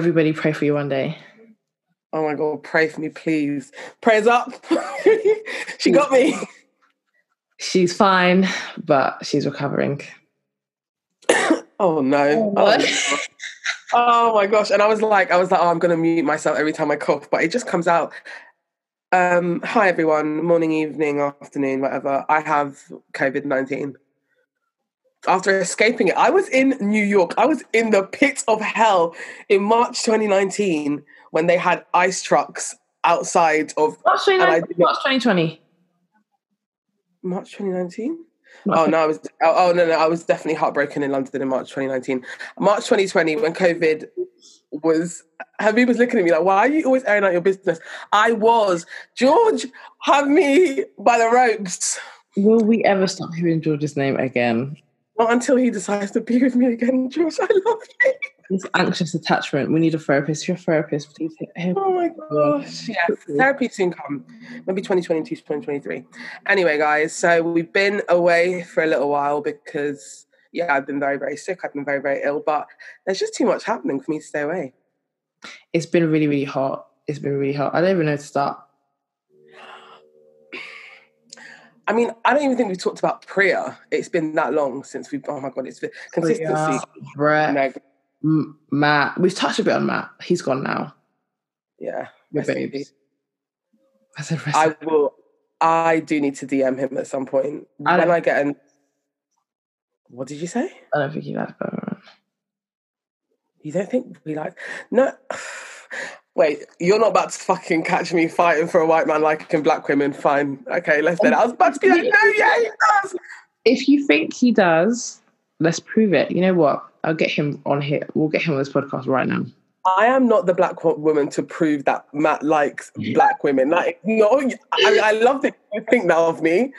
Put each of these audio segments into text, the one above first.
Everybody pray for you one day. Oh my god, pray for me, please. Prayers up. she got me. She's fine, but she's recovering. oh no. Oh, oh, my gosh. And I was like, I was like, oh, I'm gonna mute myself every time I cough, but it just comes out. Um, hi everyone, morning, evening, afternoon, whatever. I have COVID 19 after escaping it. I was in New York. I was in the pit of hell in March 2019 when they had ice trucks outside of March 2019, March 2020. March 2019? Oh no, I was oh, oh no no, I was definitely heartbroken in London in March 2019. March 2020 when COVID was Habib was looking at me like, why are you always airing out your business? I was. George had me by the ropes. Will we ever stop hearing George's name again? Not until he decides to be with me again, George. I love you. This anxious attachment. We need a therapist. If you're a therapist, please hit Oh my gosh. Yeah, therapy soon come. Maybe 2022, 2023. Anyway, guys, so we've been away for a little while because, yeah, I've been very, very sick. I've been very, very ill, but there's just too much happening for me to stay away. It's been really, really hot. It's been really hot. I don't even know to start. I mean, I don't even think we've talked about prayer. It's been that long since we've. Oh my god, it's been consistency. Brett, Matt. We've touched a bit on Matt. He's gone now. Yeah, your babes. I will. I do need to DM him at some point I when I get an. What did you say? I don't think he likes You don't think we like? No. Wait, you're not about to fucking catch me fighting for a white man liking black women. Fine. Okay, let's then. I was about to be like, no, yeah, he does. If you think he does, let's prove it. You know what? I'll get him on here. We'll get him on this podcast right now. I am not the black woman to prove that Matt likes black women. Like, no, I, I love that you think that of me,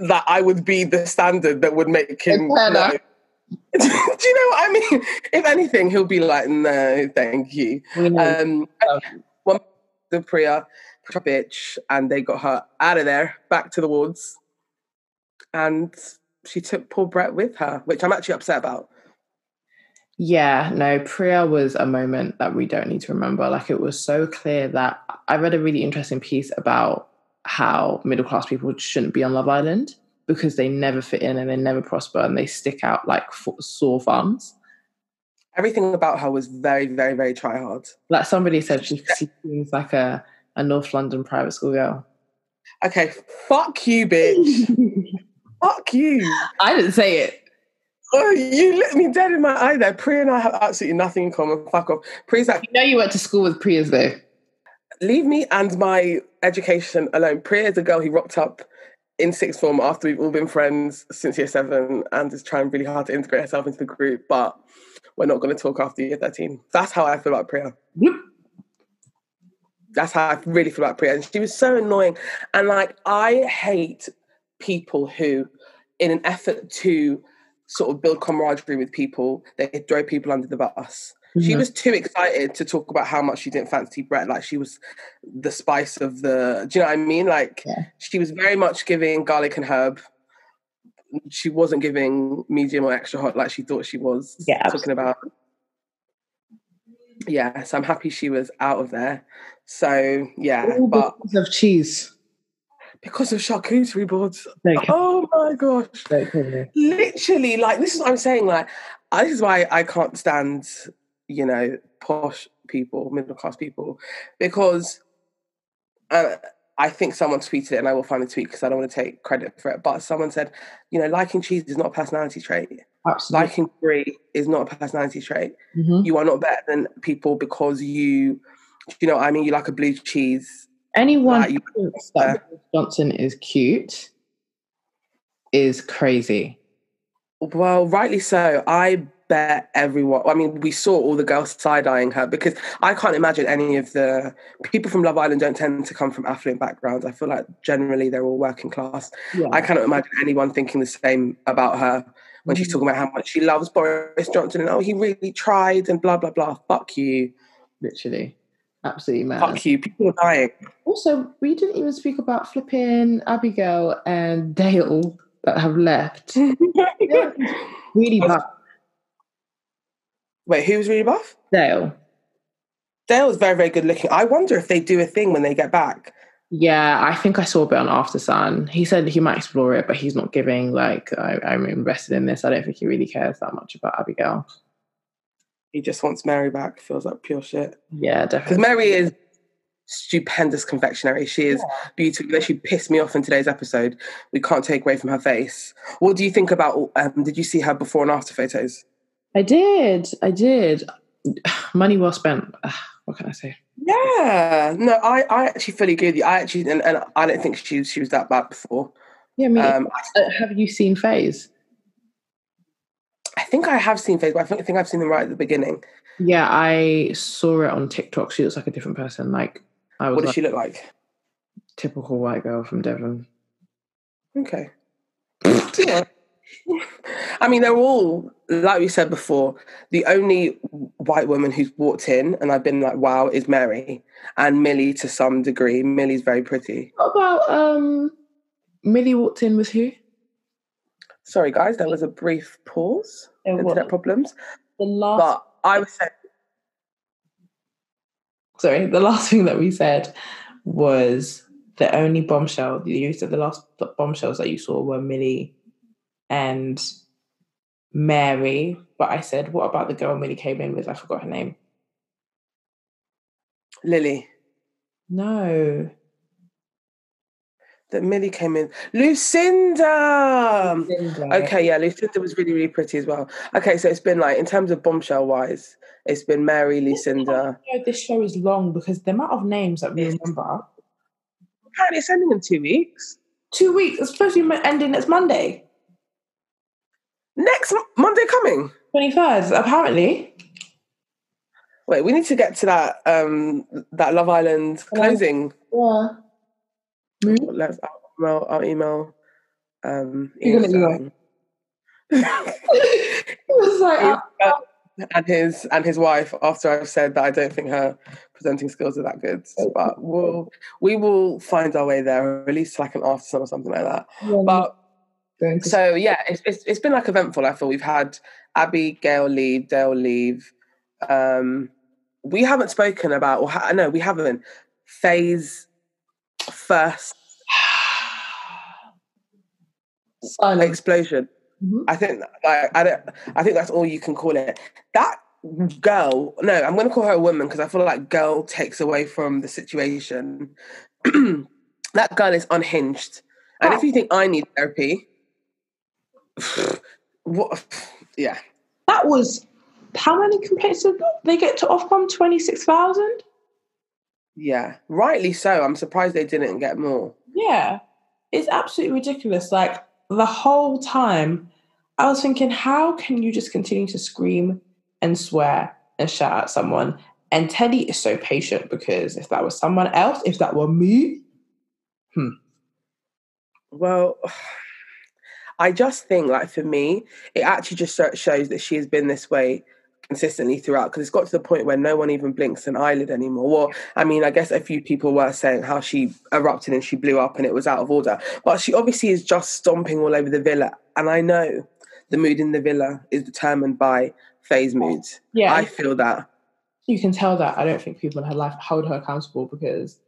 that I would be the standard that would make him. Do you know what I mean? If anything, he'll be like, "No, thank you." Um, one the Priya, bitch, and they got her out of there, back to the wards, and she took poor Brett with her, which I'm actually upset about. Yeah, no, Priya was a moment that we don't need to remember. Like it was so clear that I read a really interesting piece about how middle class people shouldn't be on Love Island because they never fit in and they never prosper and they stick out like sore thumbs. Everything about her was very, very, very try hard. Like somebody said, she, she seems like a, a North London private school girl. Okay, fuck you, bitch. fuck you. I didn't say it. Oh, you looked me dead in my eye there. Priya and I have absolutely nothing in common. Fuck off. Priya's like, you know, you went to school with Priya's though. Leave me and my education alone. Priya is a girl who rocked up in sixth form after we've all been friends since year seven and is trying really hard to integrate herself into the group, but we're not going to talk after year 13. That's how I feel about Priya. Yep. That's how I really feel about Priya. And she was so annoying. And like, I hate people who, in an effort to sort of build camaraderie with people, they throw people under the bus. She was too excited to talk about how much she didn't fancy Brett. Like she was the spice of the. Do you know what I mean? Like yeah. she was very much giving garlic and herb. She wasn't giving medium or extra hot like she thought she was. Yeah, talking about. Yeah, so I'm happy she was out of there. So yeah, Ooh, but of cheese because of charcuterie boards. Oh my gosh! Literally, like this is what I'm saying. Like, this is why I can't stand you know, posh people, middle class people, because uh, I think someone tweeted it, and I will find the tweet because I don't want to take credit for it. But someone said, you know, liking cheese is not a personality trait. Absolutely. Liking brie is not a personality trait. Mm-hmm. You are not better than people because you, you know, I mean, you like a blue cheese. Anyone like, who thinks that Johnson is cute is crazy. Well, rightly so. I bet everyone. I mean, we saw all the girls side eyeing her because I can't imagine any of the people from Love Island don't tend to come from affluent backgrounds. I feel like generally they're all working class. Yeah. I cannot imagine anyone thinking the same about her when she's mm. talking about how much she loves Boris Johnson and oh, he really tried and blah blah blah. Fuck you. Literally. Absolutely mad. Fuck you. People are dying. Also, we didn't even speak about flipping Abigail and Dale that have left. really bad. Wait, who was really buff? Dale. Dale's very, very good looking. I wonder if they do a thing when they get back. Yeah, I think I saw a bit on Aftersun. He said he might explore it, but he's not giving like I, I'm invested in this. I don't think he really cares that much about Abigail. He just wants Mary back. Feels like pure shit. Yeah, definitely. Because. Mary is stupendous confectionery. She is beautiful. She pissed me off in today's episode. We can't take away from her face. What do you think about? Um, did you see her before and after photos? I did. I did. Money well spent. What can I say? Yeah, no, I, I actually fully agree with you. I actually, and, and I don't think she she was that bad before. Yeah, I mean, Um, uh, have you seen Faye's? I think I have seen Facebook. I think, I think I've seen them right at the beginning. Yeah, I saw it on TikTok. She looks like a different person. Like I was What does like, she look like? typical white girl from Devon. Okay. Yeah. I mean, they're all, like we said before, the only white woman who's walked in and I've been like, wow, is Mary and Millie to some degree. Millie's very pretty. What about um Millie walked in with who? Sorry, guys, there was a brief pause, There was. internet problems. The last But I was saying, sorry, the last thing that we said was the only bombshell you said the last bombshells that you saw were Millie and Mary. But I said, what about the girl Millie came in with? I forgot her name. Lily, No. that Millie came in. Lucinda! Linda. Okay, yeah, Lucinda was really, really pretty as well. Okay, so it's been like, in terms of bombshell wise, it's been Mary, Lucinda. This show is long because the amount of names that we remember. Apparently, it's ending in two weeks. Two weeks. It's supposed to be ending next Monday. Next Monday coming. 23rd, apparently. Wait, we need to get to that um that Love Island closing. Yeah. Let's I'll email, I'll email um You're gonna Stirling. it was like, Iain Stirling and his and his wife after I've said that I don't think her presenting skills are that good. But we'll we will find our way there, or at least like an after or something like that. But so yeah, it's, it's it's been like eventful. I feel we've had Abigail leave, Dale leave. Um, we haven't spoken about, or ha- no, we haven't. Faye's first silence. explosion. Mhm. I think like I don't. I think that's all you can call it. That girl. No, I'm going to call her a woman because I feel like girl takes away from the situation. that girl is unhinged, and if you think I need therapy, what? Yeah. That was how many complaints did they get to Ofcom? Twenty six thousand. Yeah, rightly so. I'm surprised they didn't get more. Yeah, it's absolutely ridiculous. Like the whole time, I was thinking, how can you just continue to scream and swear and shout at someone? And Teddy is so patient because if that was someone else, if that were me, hmm. Well, I just think, like for me, it actually just shows that she has been this way consistently throughout. Because it's got to the point where no one even blinks an eyelid anymore. Well, I mean, I guess a few people were saying how she erupted and she blew up and it was out of order, but she obviously is just stomping all over the villa. And I know the mood in the villa is determined by Faye's moods. yeah, I feel that. you can tell that I don't think people in her life hold her accountable because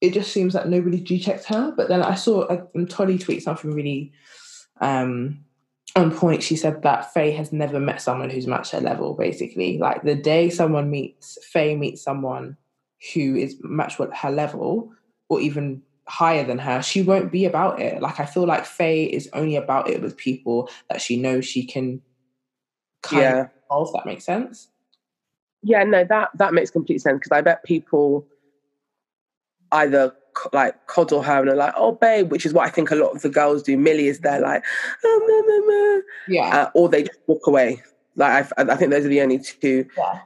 it just seems that nobody G checked her. But then I saw uh, Tolly tweet something really um, on point. She said that Faye has never met someone who's matched her level. Basically, like the day someone meets Faye meets someone who is matched with her level or even higher than her, she won't be about it. Like I feel like Faye is only about it with people that she knows she can kind Yeah. of involve. That makes sense. Yeah, no, that that makes complete sense because I bet people either like coddle her and are like, "Oh, babe," which is what I think a lot of the girls do. Millie is there, like, "Oh, meh, meh, meh," Yeah. uh, or they just walk away. Like, I, I think those are the only two Yeah.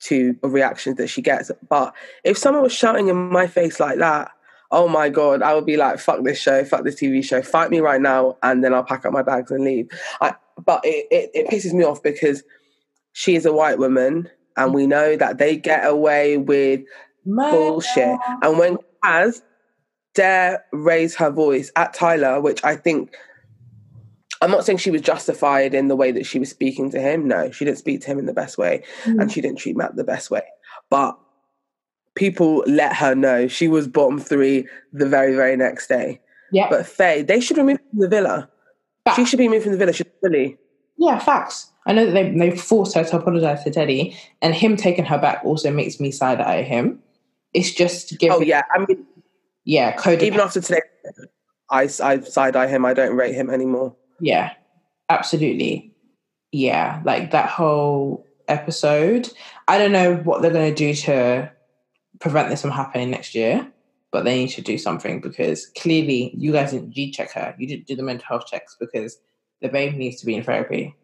two reactions that she gets. But if someone was shouting in my face like that, oh my god, I would be like, "Fuck this show, fuck this TV show, fight me right now," and then I'll pack up my bags and leave. I, but it, it, it pisses me off because she is a white woman, and we know that they get away with bullshit. And when Kaz dare raise her voice at Tyler, which I think I'm not saying she was justified in the way that she was speaking to him. No, she didn't speak to him in the best way, hmm. and she didn't treat Matt the best way. But people let her know she was bottom three the very, very next day. Yeah. But Faye, they should remove from the villa. Facts. She should be moved from the villa. She's fully. Yeah, facts. I know that they they forced her to apologize to Teddy, and him taking her back also makes me side eye him. It's just oh, giving. Oh yeah, I mean, yeah, codependent. even after today, I I side eye him. I don't rate him anymore. Yeah, absolutely. Yeah, like that whole episode. I don't know what they're going to do to prevent this from happening next year, but they need to do something because clearly you guys didn't G check her. You didn't do the mental health checks because the babe needs to be in therapy.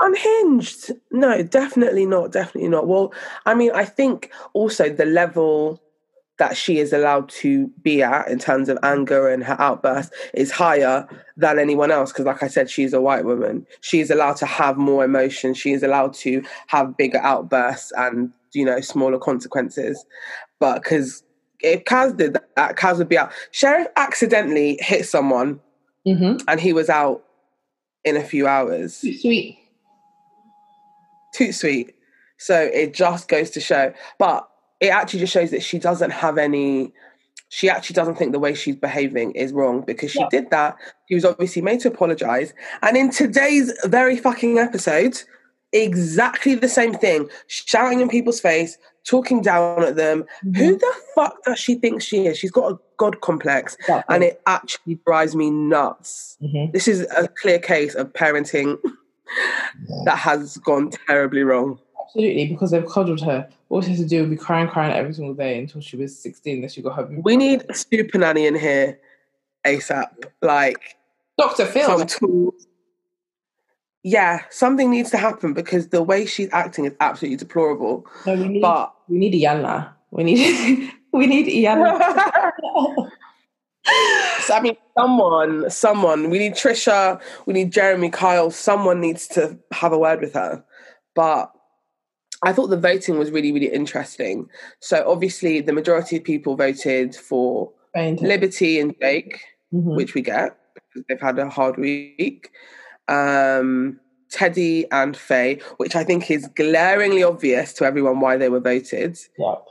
Unhinged. No, definitely not. Definitely not. Well, I mean, I think also the level that she is allowed to be at in terms of anger and her outburst is higher than anyone else. Because, like I said, she's a white woman. She is allowed to have more emotion. She is allowed to have bigger outbursts and, you know, smaller consequences. But because if Kaz did that, Kaz would be out. Sheriff accidentally hit someone Mm-hmm. and he was out in a few hours. Sweet. Too sweet. So it just goes to show. But it actually just shows that she doesn't have any. She actually doesn't think the way she's behaving is wrong because she Yeah. did that. She was obviously made to apologize. And in today's very fucking episode, exactly the same thing shouting in people's face, talking down at them. Who the fuck does she think she is? She's got a God complex. Exactly. And it actually drives me nuts. Mhm. This is a clear case of parenting that has gone terribly wrong. Absolutely, because they've coddled her. All she has to do will be crying, crying every single day until she was 16 that she got her. We need a super nanny in here ASAP. Like Dr. Phil. some tools. Yeah, something needs to happen because the way she's acting is absolutely deplorable. no, we need, But we need Iyanla. We need, we need Iyanla. so, I mean, someone, someone. We need Trisha. We need Jeremy Kyle. Someone needs to have a word with her. But I thought the voting was really, really interesting. So obviously, the majority of people voted for Liberty and Jake, Mhm. which we get because they've had a hard week. Um, Teddy and Faye, which I think is glaringly obvious to everyone why they were voted. Yep.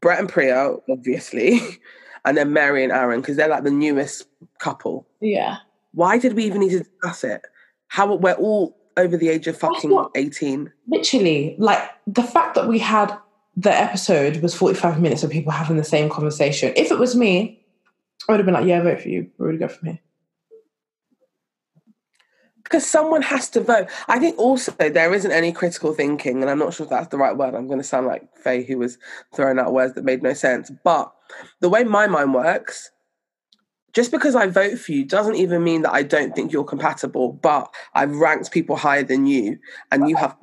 Brett and Priya, obviously, and then Mary and Aaron because they're like the newest couple. Yeah. Why did we even need to discuss it? How we're all over the age of fucking what- eighteen. Literally, like the fact that we had the episode was 45 minutes of people having the same conversation. If it was me, I would have been like, yeah, I vote for you. Where would go from here? Because someone has to vote. I think also there isn't any critical thinking, and I'm not sure if that's the right word. I'm going to sound like Faye, who was throwing out words that made no sense. But the way my mind works, just because I vote for you doesn't even mean that I don't think you're compatible. But I've ranked people higher than you, and you have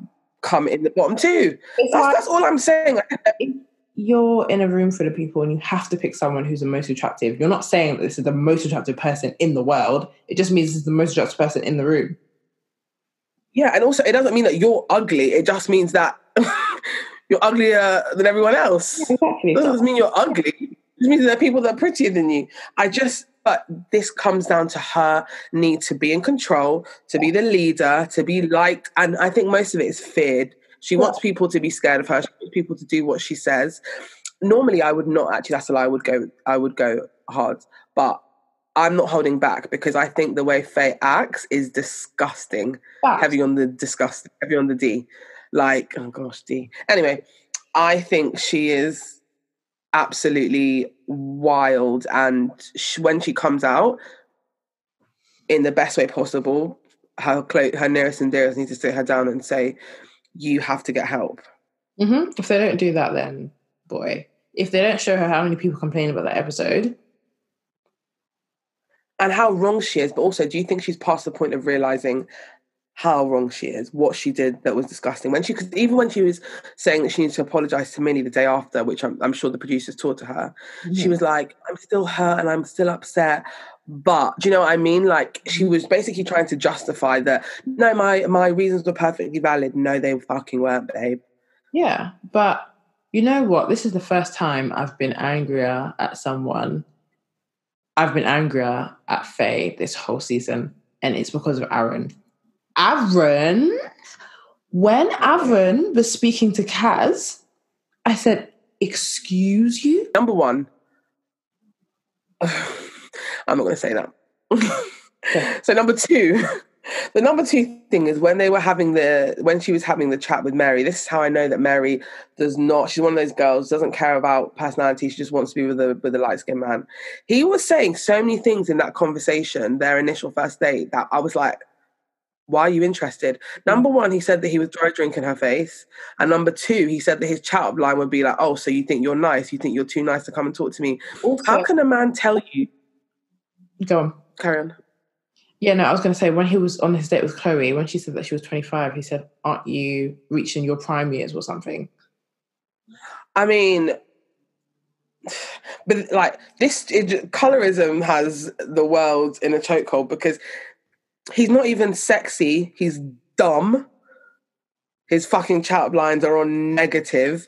come in the bottom two. That's, like that's all I'm saying. You're in a room full of people and you have to pick someone who's the most attractive. You're not saying that this is the most attractive person in the world. It just means this is the most attractive person in the room. Yeah, and also it doesn't mean that you're ugly. It just means that you're uglier than everyone else. Exactly. It doesn't mean you're ugly. It just means there are people that are prettier than you. I just, but this comes down to her need to be in control, to be the leader, to be liked. And I think most of it is feared. She wants people to be scared of her. She wants people to do what she says. Normally, I would not actually. That's a lie. I would go. I would go hard, but I'm not holding back because I think the way Faye acts is disgusting. Facts. Heavy on the disgust. Heavy on the D. Like oh gosh, D. Anyway, I think she is absolutely wild, and sh- when she comes out in the best way possible, her clo- her nearest and dearest need to sit her down and say, "You have to get help." hmm If they don't do that, then boy. If they don't show her how many people complain about that episode, and how wrong she is, but also, do you think she's past the point of realizing how wrong she is, what she did that was disgusting? When she, cause even when she was saying that she needs to apologize to Minnie the day after, which I'm, I'm sure the producers taught to her, she was like, "I'm still hurt and I'm still upset." But do you know what I mean? Like she was basically trying to justify that. No, my my reasons were perfectly valid. No, they fucking weren't, babe. Yeah, but you know what? This is the first time I've been angrier at someone. I've been angrier at Faye this whole season, and it's because of Aaron. Aaron, when Aaron was speaking to Kaz, I said, excuse you? Number one, I'm not going to say that. So number two, the number two thing is when they were having the when she was having the chat with Mary. This is how I know that Mary does not. She's one of those girls doesn't care about personality. She just wants to be with a with a light skinned man. He was saying so many things in that conversation, their initial first date, that I was like, why are you interested? Number one, he said that he was dry drinking her face. And number two, he said that his chat up line would be like, oh, so you think you're nice? You think you're too nice to come and talk to me? Also, How can a man tell you? Go on. Carry on. Yeah, no, I was going to say when he was on his date with Chloe, when she said that she was 25, he said, Aren't you reaching your prime years or something? I mean, but like this, it, colorism has the world in a chokehold because he's not even sexy. He's dumb. His fucking chat lines are on negative.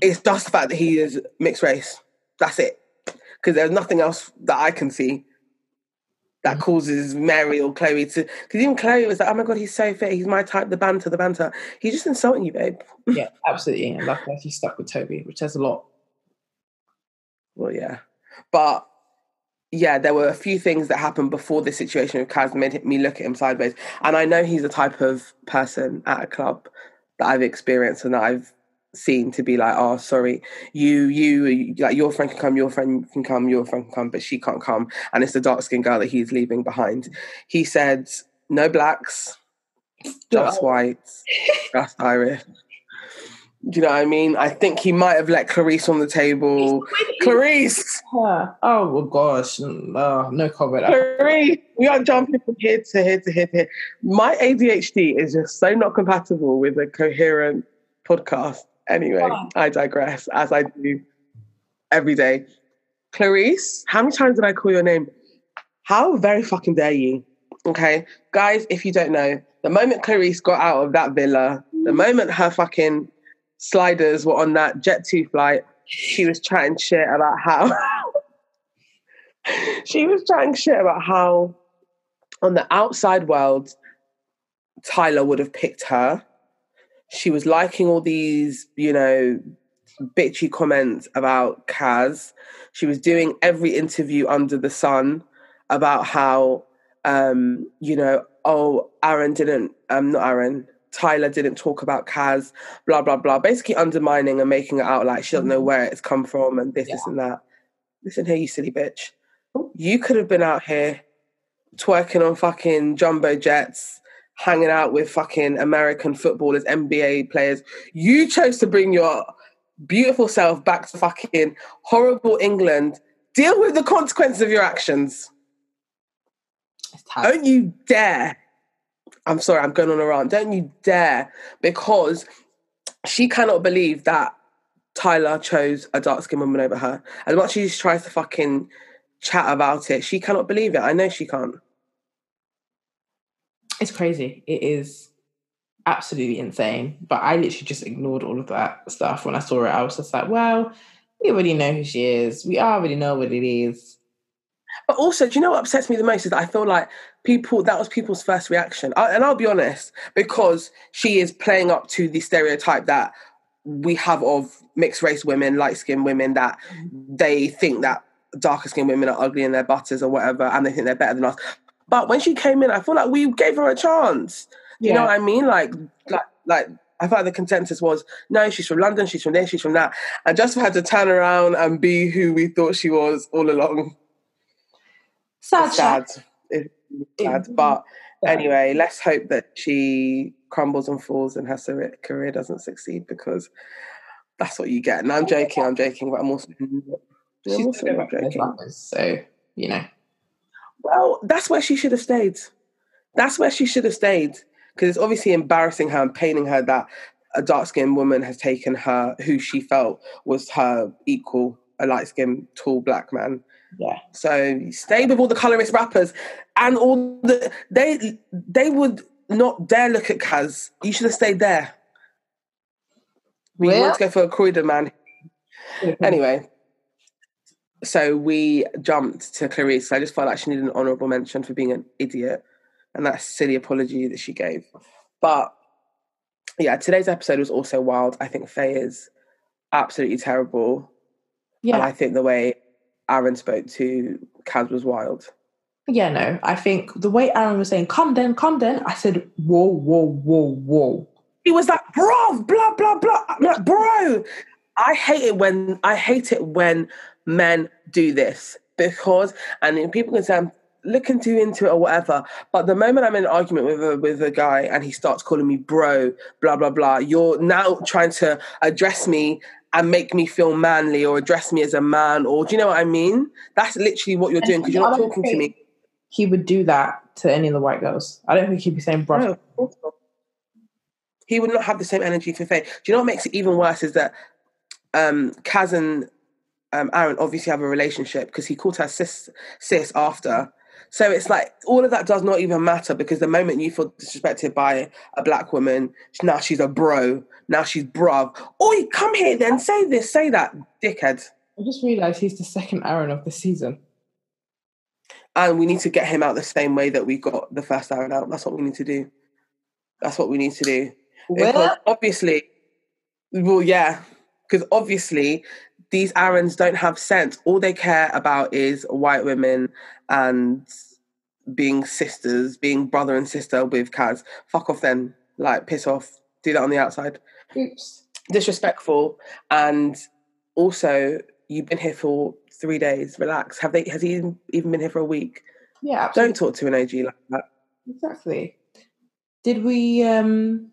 It's just the fact that he is mixed race. That's it. Because there's nothing else that I can see that causes Mary or Chloe to. Because even Chloe was like, "Oh my god, he's so fit. He's my type." The banter, the banter. He's just insulting you, babe. yeah, absolutely. And luckily he stuck with Toby, which says a lot. Well, yeah, but yeah, there were a few things that happened before this situation with Kaz made me look at him sideways. And I know he's the type of person at a club that I've experienced and that I've seen to be like, oh, sorry, you, you, like your friend can come, your friend can come, your friend can come, but she can't come. And it's the dark skinned girl that he's leaving behind. He said, no blacks, just whites, just Irish. Do you know what I mean? I think he might have let Clarisse on the table. Clarisse! Yeah. Oh, well, gosh. No, uh, no comment. Clarisse! We are jumping from here to here to here to here. My ADHD is just so not compatible with a coherent podcast. Anyway, I digress, as I do every day. Clarisse, how many times did I call your name? How very fucking dare you? Okay, guys, if you don't know, the moment Clarisse got out of that villa, the moment her fucking sliders were on that Jet 2 flight, she was chatting shit about how she was chatting shit about how on the outside world, Tyler would have picked her. She was liking all these, you know, bitchy comments about Kaz. She was doing every interview under the sun about how, um, you know, oh, Aaron didn't, um, not Aaron, Tyler didn't talk about Kaz, blah, blah, blah. Basically undermining and making it out like she doesn't know where it's come from and this, Yeah. this, and that. Listen here, you silly bitch. You could have been out here twerking on fucking jumbo jets, hanging out with fucking American footballers, NBA players. You chose to bring your beautiful self back to fucking horrible England. Deal with the consequences of your actions. Don't you dare. I'm sorry, I'm going on a rant. Don't you dare, because she cannot believe that Tyler chose a dark skinned woman over her. As much as she tries to fucking chat about it, she cannot believe it. I know she can't. It's crazy. It is absolutely insane. But I literally just ignored all of that stuff when I saw it. I was just like, well, we already know who she is. We already know what it is. But also, do you know what upsets me the most is that I feel like people that was people's first reaction. I, and I'll be honest, because she is playing up to the stereotype that we have of mixed race women, light skinned women, that mm-hmm. they think that darker skinned women are ugly in their butters or whatever, and they think they're better than us. But when she came in, I feel like we gave her a chance. You know what I mean? Like, like, like. I thought the consensus was no, she's from London, she's from there, she's from that, and just had to turn around and be who we thought she was all along Sad, it's sad. It's sad. But anyway, let's hope that she crumbles and falls and her career- doesn't succeed because that's what you get. And I'm joking, I'm joking, but I'm also, I'm She's also not go back to joking. So you know. Well, that's where she should have stayed. That's where she should have stayed because it's obviously embarrassing her and paining her that a dark skinned woman has taken her, who she felt was her equal, a light skinned, tall black man. Yeah. So stay with all the colorist rappers and all the they they would not dare look at Kaz. You should have stayed there. We Well- want to go for a Croydon man. Anyway, so we jumped to Clarisse. I just felt like she needed an honourable mention for being an idiot and that silly apology that she gave. But yeah, today's episode was also wild. I think Faye is absolutely terrible. Yeah. And I think the way Aaron spoke to Kaz was wild. Yeah, no. I think the way Aaron was saying, come then, come then, I said, whoa, whoa, whoa, whoa. He was like, bro, blah, blah, blah. I'm like, bro. I hate it when I hate it when men do this because and people can say I'm looking too into it or whatever. But the moment I'm in an argument with a with a guy and he starts calling me bro, blah blah blah, you're now trying to address me and make me feel manly or address me as a man or do you know what I mean? That's literally what you're doing because you're not talking to me. He would do that to any of the white girls. I don't think he'd be saying bro. No, he would not have the same energy for Faye. Do you know what makes it even worse is that um, Kaz and um, Aaron obviously have a relationship because he called her sis, sis after. So it's like all of that does not even matter because the moment you feel disrespected by a black woman, now she's a bro, now she's bruv. Oi, come here then, say this, say that, dickhead. I just realised he's the second Aaron of the season. And we need to get him out the same way that we got the first Aaron out. That's what we need to do. That's what we need to do. Because obviously, well, yeah, because obviously these Aarons don't have sense. All they care about is white women and being sisters, being brother and sister with Kaz. Fuck off then. Like, piss off. Do that on the outside. Oops. Disrespectful. And also, you've been here for three days. Relax. Have they? Has he even been here for a week? Yeah. Absolutely. Don't talk to an OG like that. Exactly. Did we? um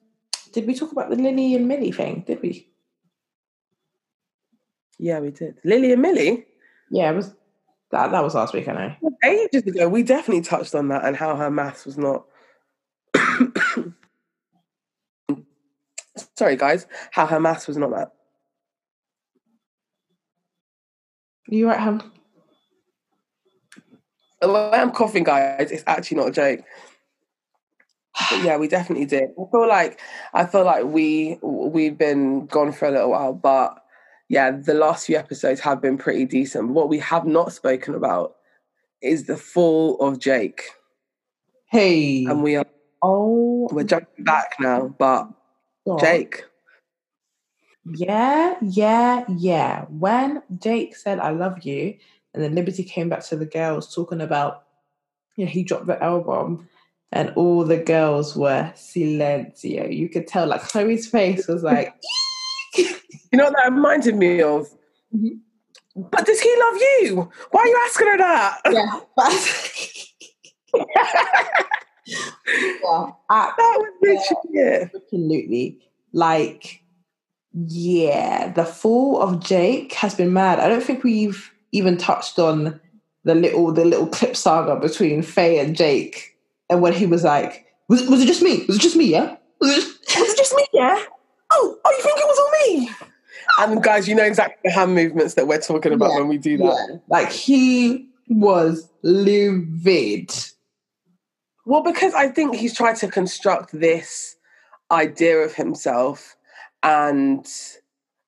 Did we talk about the Lily and Millie thing? Did we? Yeah, we did. Lily and Millie. Yeah, it was that. That was last week. I know. Ages ago, we definitely touched on that and how her maths was not. Sorry, guys. How her maths was not that. You right, Ham? The way I'm coughing, guys, it's actually not a joke. But yeah, we definitely did. I feel like I feel like we we've been gone for a little while, but yeah, the last few episodes have been pretty decent. What we have not spoken about is the fall of Jake. Hey, And we are oh, we're jumping back now, but God. Jake. Yeah, yeah, yeah. When Jake said "I love you," and then Liberty came back to the girls talking about, you know, he dropped the bomb, and all the girls were silencio. You could tell, like Chloe's face was like, You know what that reminded me of? Mhm. But does he love you? Why are you asking her that? yeah, yeah, That was literally it. absolutely. Like, yeah, the fall of Jake has been mad. I don't think we've even touched on the little the little clip saga between Faye and Jake, and when he was like, "Was, was it just me? Was it just me? Yeah." Was it just- Was it just me? Yeah. Oh, oh, you think it was all me? And guys, you know exactly the hand movements that we're talking about Yeah, when we do that. Yeah. Like he was livid. Well, because I think he's tried to construct this idea of himself, and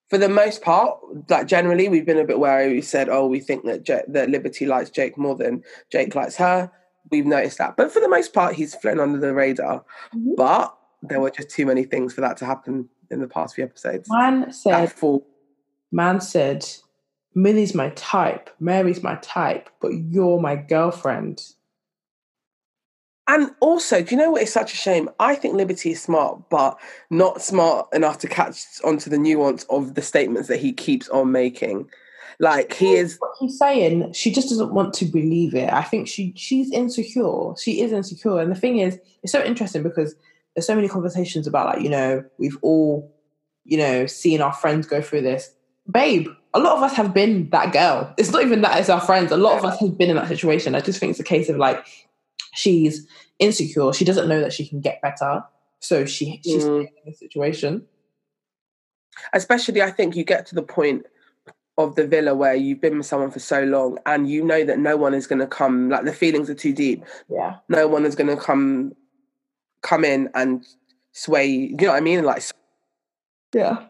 for the most part, like generally, we've been a bit wary. We said, "Oh, we think that that Liberty likes Jake more than Jake likes her." We've noticed that, but for the most part, he's flown under the radar. Mhm. But there were just too many things for that to happen in the past few episodes. Man said, fall. man said, Millie's my type, Mary's my type, but you're my girlfriend. And also, do you know what is such a shame? I think Liberty is smart, but not smart enough to catch onto the nuance of the statements that he keeps on making. Like he is What he's saying, she just doesn't want to believe it. I think she she's insecure. She is insecure. And the thing is, it's so interesting because there's so many conversations about like, you know, we've all, you know, seen our friends go through this. Babe, a lot of us have been that girl. It's not even that it's our friends. A lot of us have been in that situation. I just think it's a case of like she's insecure. She doesn't know that she can get better. So she she's Mm. in the situation. especially I think you get to the point of the villa where you've been with someone for so long and you know that no one is gonna come like the feelings are too deep. Yeah. No one is gonna come come in and sway you. Know what I mean? Like Yeah.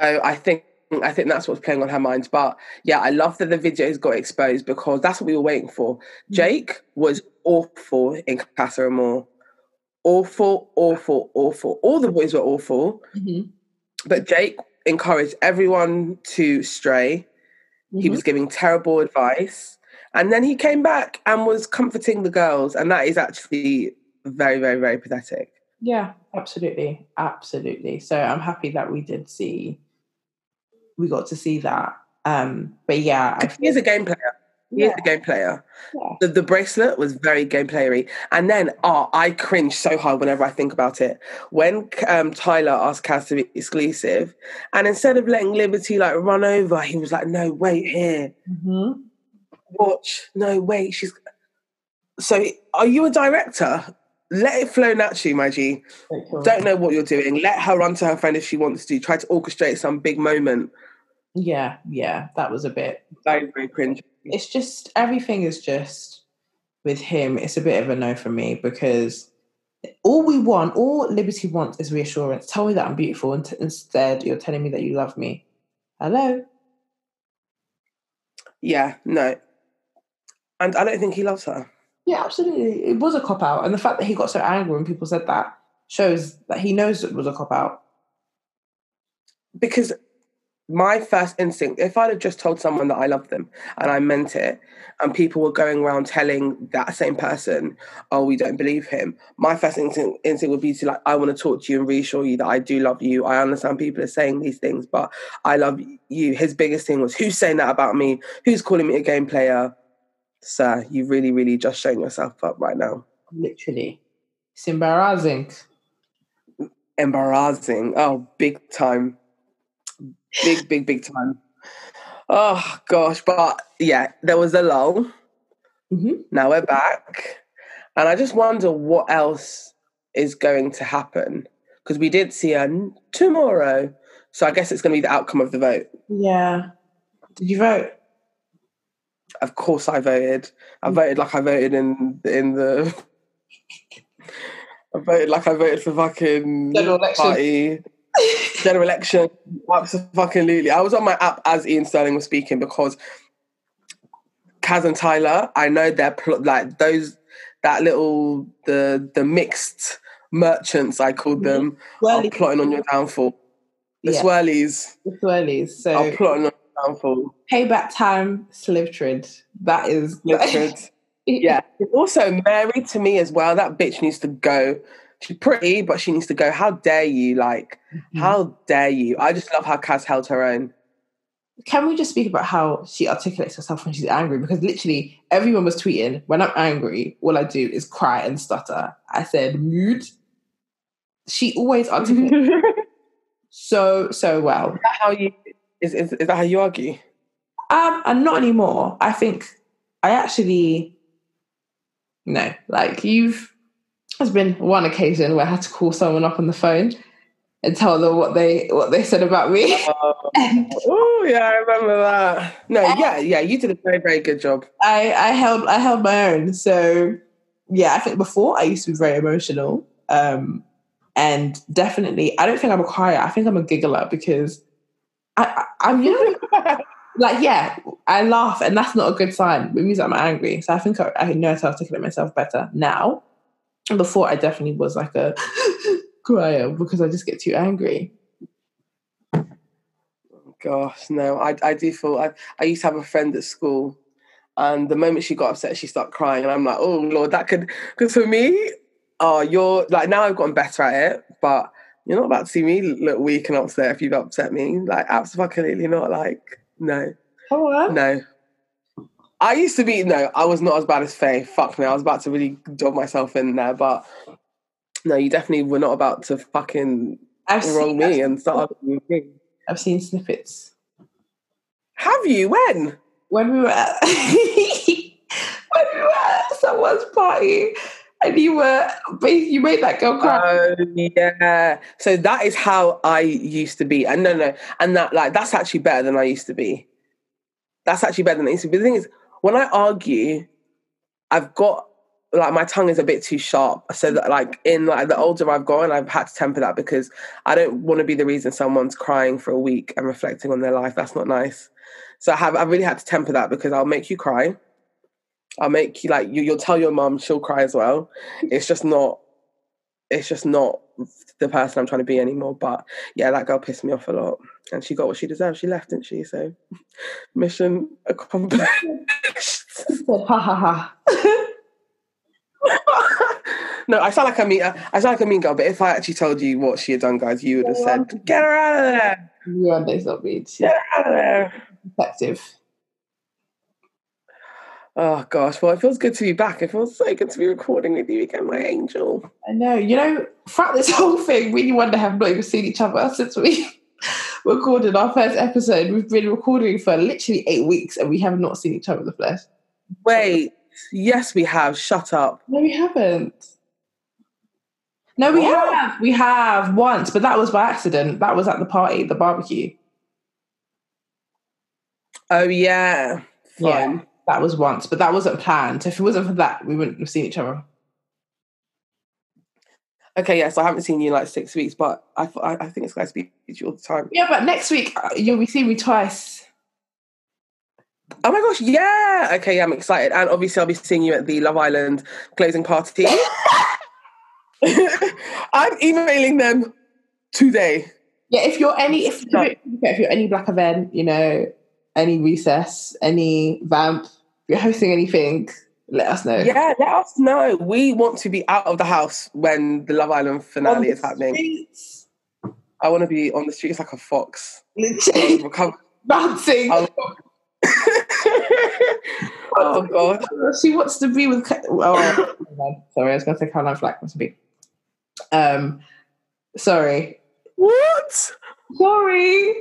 So I think I think that's what's playing on her mind. But yeah, I love that the videos got exposed because that's what we were waiting for. Jake was awful in Casa Amor. Awful, awful, awful. All the boys were awful, Mhm. but Jake encouraged everyone to stray. He Mhm. was giving terrible advice. And then he came back and was comforting the girls. And that is actually very, very, very pathetic. Yeah, absolutely, absolutely. So I'm happy that we did see, we got to see that. Um, but yeah, I He is a game player. He is a game player. yeah. The, the bracelet was very game playery. And then, oh, I cringe so hard whenever I think about it. When um, Tyler asked Kaz to be exclusive, and instead of letting Liberty like run over, he was like, no, wait here. Mhm. watch. No, wait, she's. So, are you a director? Let it flow naturally, my G. Don't know what you're doing. Let her run to her friend if she wants to. Try to orchestrate some big moment. Yeah, yeah, that was a bit. Very, very cringe. It's just everything is just with him. It's a bit of a no for me because all we want, all Liberty wants, is reassurance. Tell me that I'm beautiful, and t- instead you're telling me that you love me. Hello. Yeah, no. And I don't think he loves her. Yeah, absolutely. It was a cop out, and the fact that he got so angry when people said that shows that he knows it was a cop out. Because my first instinct, if I'd have just told someone that I loved them and I meant it, and people were going around telling that same person, oh, we don't believe him, my first instinct, instinct would be to like, I want to talk to you and reassure you that I do love you. I understand people are saying these things, but I love you. His biggest thing was, who's saying that about me? Who's calling me a game player? Sir, you really, really just showing yourself up right now. Literally, it's embarrassing. Embarrassing. Oh, big time. Big, big, big time. Oh gosh, but yeah, there was a lull. Mhm. Now we're back, and I just wonder what else is going to happen because we did see her tomorrow. So I guess it's going to be the outcome of the vote. Yeah. Did you vote? Of course, I voted. I mm. voted like I voted in in the. I voted like I voted for fucking General election. party. general election. Absolutely. I was on my app as Iain Stirling was speaking because Kaz and Tyler, I know they're pl- like those that little the the mixed merchants I called mm-hmm. them Well, are plotting on your downfall. The Yeah. swirlies the swirlies. So are plotting on downfall. payback time, slave trade. That is Literally. yeah. Also, Mary to me as well. That bitch needs to go. She's pretty, but she needs to go. How dare you? Like, mm-hmm. how dare you? I just love how Kaz held her own. Can we just speak about how she articulates herself when she's angry? Because literally everyone was tweeting, when I'm angry, all I do is cry and stutter. I said, mood. She always articulates so, so well. Is that how you is, is, is that how you argue? Um, and not anymore. I think I actually no, like you've there's been one occasion where I had to call someone up on the phone and tell them what they what they said about me. oh yeah, I remember that. No, yeah, yeah, you did a very, very good job. I, I held I held my own. So yeah, I think before I used to be very emotional. Um and definitely I don't think I'm a crier. I think I'm a giggler because I, you know like yeah, I laugh and that's not a good sign. It means I'm angry. So I think I, I know how to articulate myself better now. Before I definitely was like a crier because I just get too angry. Gosh, no, I I do feel I, I used to have a friend at school and the moment she got upset she started crying and I'm like, oh Lord, that could because for me, oh you're like now I've gotten better at it, but you're not about to see me look weak and upset if you've upset me. Like absolutely not like no. On. No. I used to be no, I was not as bad as Faye. Fuck me. I was about to really dog myself in there, but no, you definitely were not about to fucking I've roll seen, me and start arguing with me. I've seen snippets. Have you? When? when we were at, when we were at someone's party and you were you made that girl cry. Oh yeah. So that is how I used to be. And no, no, and that like that's actually better than I used to be. That's actually better than I used to be. The thing is, when I argue, I've got like my tongue is a bit too sharp. So that like in like the older I've gone, I've had to temper that because I don't want to be the reason someone's crying for a week and reflecting on their life. That's not nice. So I have I really had to temper that because I'll make you cry. I'll make you like you, you'll tell your mum she'll cry as well. It's just not it's just not the person I'm trying to be anymore. But yeah, that girl pissed me off a lot, and she got what she deserved. She left, didn't she? So mission accomplished. ha ha ha. no, I sound like a mean. I sound like a mean girl. But if I actually told you what she had done, guys, you would have said, "Get her out of there." You are not mean. Get her out of there. Effective. Oh gosh, well, it feels good to be back. It feels so good to be recording with you again, my angel. I know. You know, throughout this whole thing, we wonder have not even seen each other since we recorded our first episode. We've been recording for literally eight weeks and we have not seen each other in the flesh. Wait, yes, we have. Shut up. No, we haven't. No, we what? have. We have once, but that was by accident. That was at the party, the barbecue. Oh yeah. Yeah that was once, but that wasn't planned. If it wasn't for that, we wouldn't have seen each other. Okay, yes, I haven't seen you in like six weeks, but I I, I think it's going to be you all the time. Yeah, but next week uh, you'll be seeing me twice. Oh my gosh, yeah. Okay, yeah, I'm excited. And obviously I'll be seeing you at the Love Island closing party. I'm emailing them today. Yeah, if you're any if, if you're any black event, you know, any recess, any vamp, you're hosting anything, let us know. Yeah, let us know. We want to be out of the house when the Love Island finale is happening. Streets. I want to be on the streets like a fox. Literally. Bouncing. oh god. She wants to be with oh sorry, I was gonna say Caroline Flack wants to be. Um sorry. What? Sorry.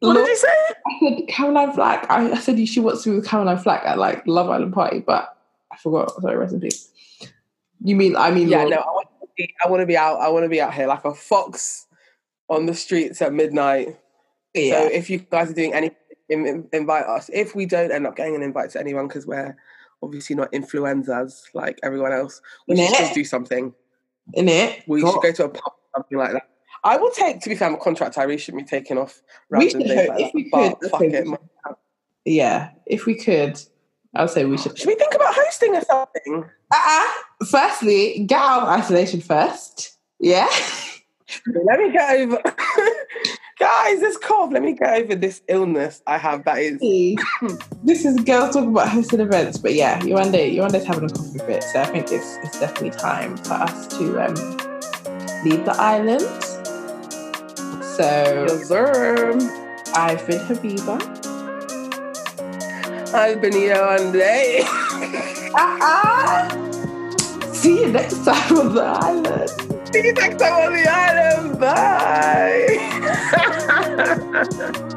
What Look, did you say? I said Caroline Flack. I, I said she wants to be with Caroline Flack at like Love Island party, but I forgot. Sorry, rest in peace. You mean I mean Yeah, Lord. no, I want, to be, I want to be out. I want to be out here like a fox on the streets at midnight. Yeah. So if you guys are doing anything, invite us. If we don't end up getting an invite to anyone because we're obviously not influencers like everyone else, we In should it? do something. In it, we should go to a pub, or something like that. I will take, to be fair, my contract Tyree should be taken off random days like that. But could, fuck it. Yeah, if we could, I would say we should. Should we think about hosting or something? Uh-uh. Firstly, get out of isolation first. Yeah. Let me get over. Guys, this cough. Let me get over this illness I have. That is. this is girls talking about hosting events, but yeah, Yewande, Yewande's having a coffee fit, so I think it's it's definitely time for us to um, leave the island so, yes. I've been Habiba. I've been Yewande. uh-uh. See you next time on the island. See you next time on the island. Bye.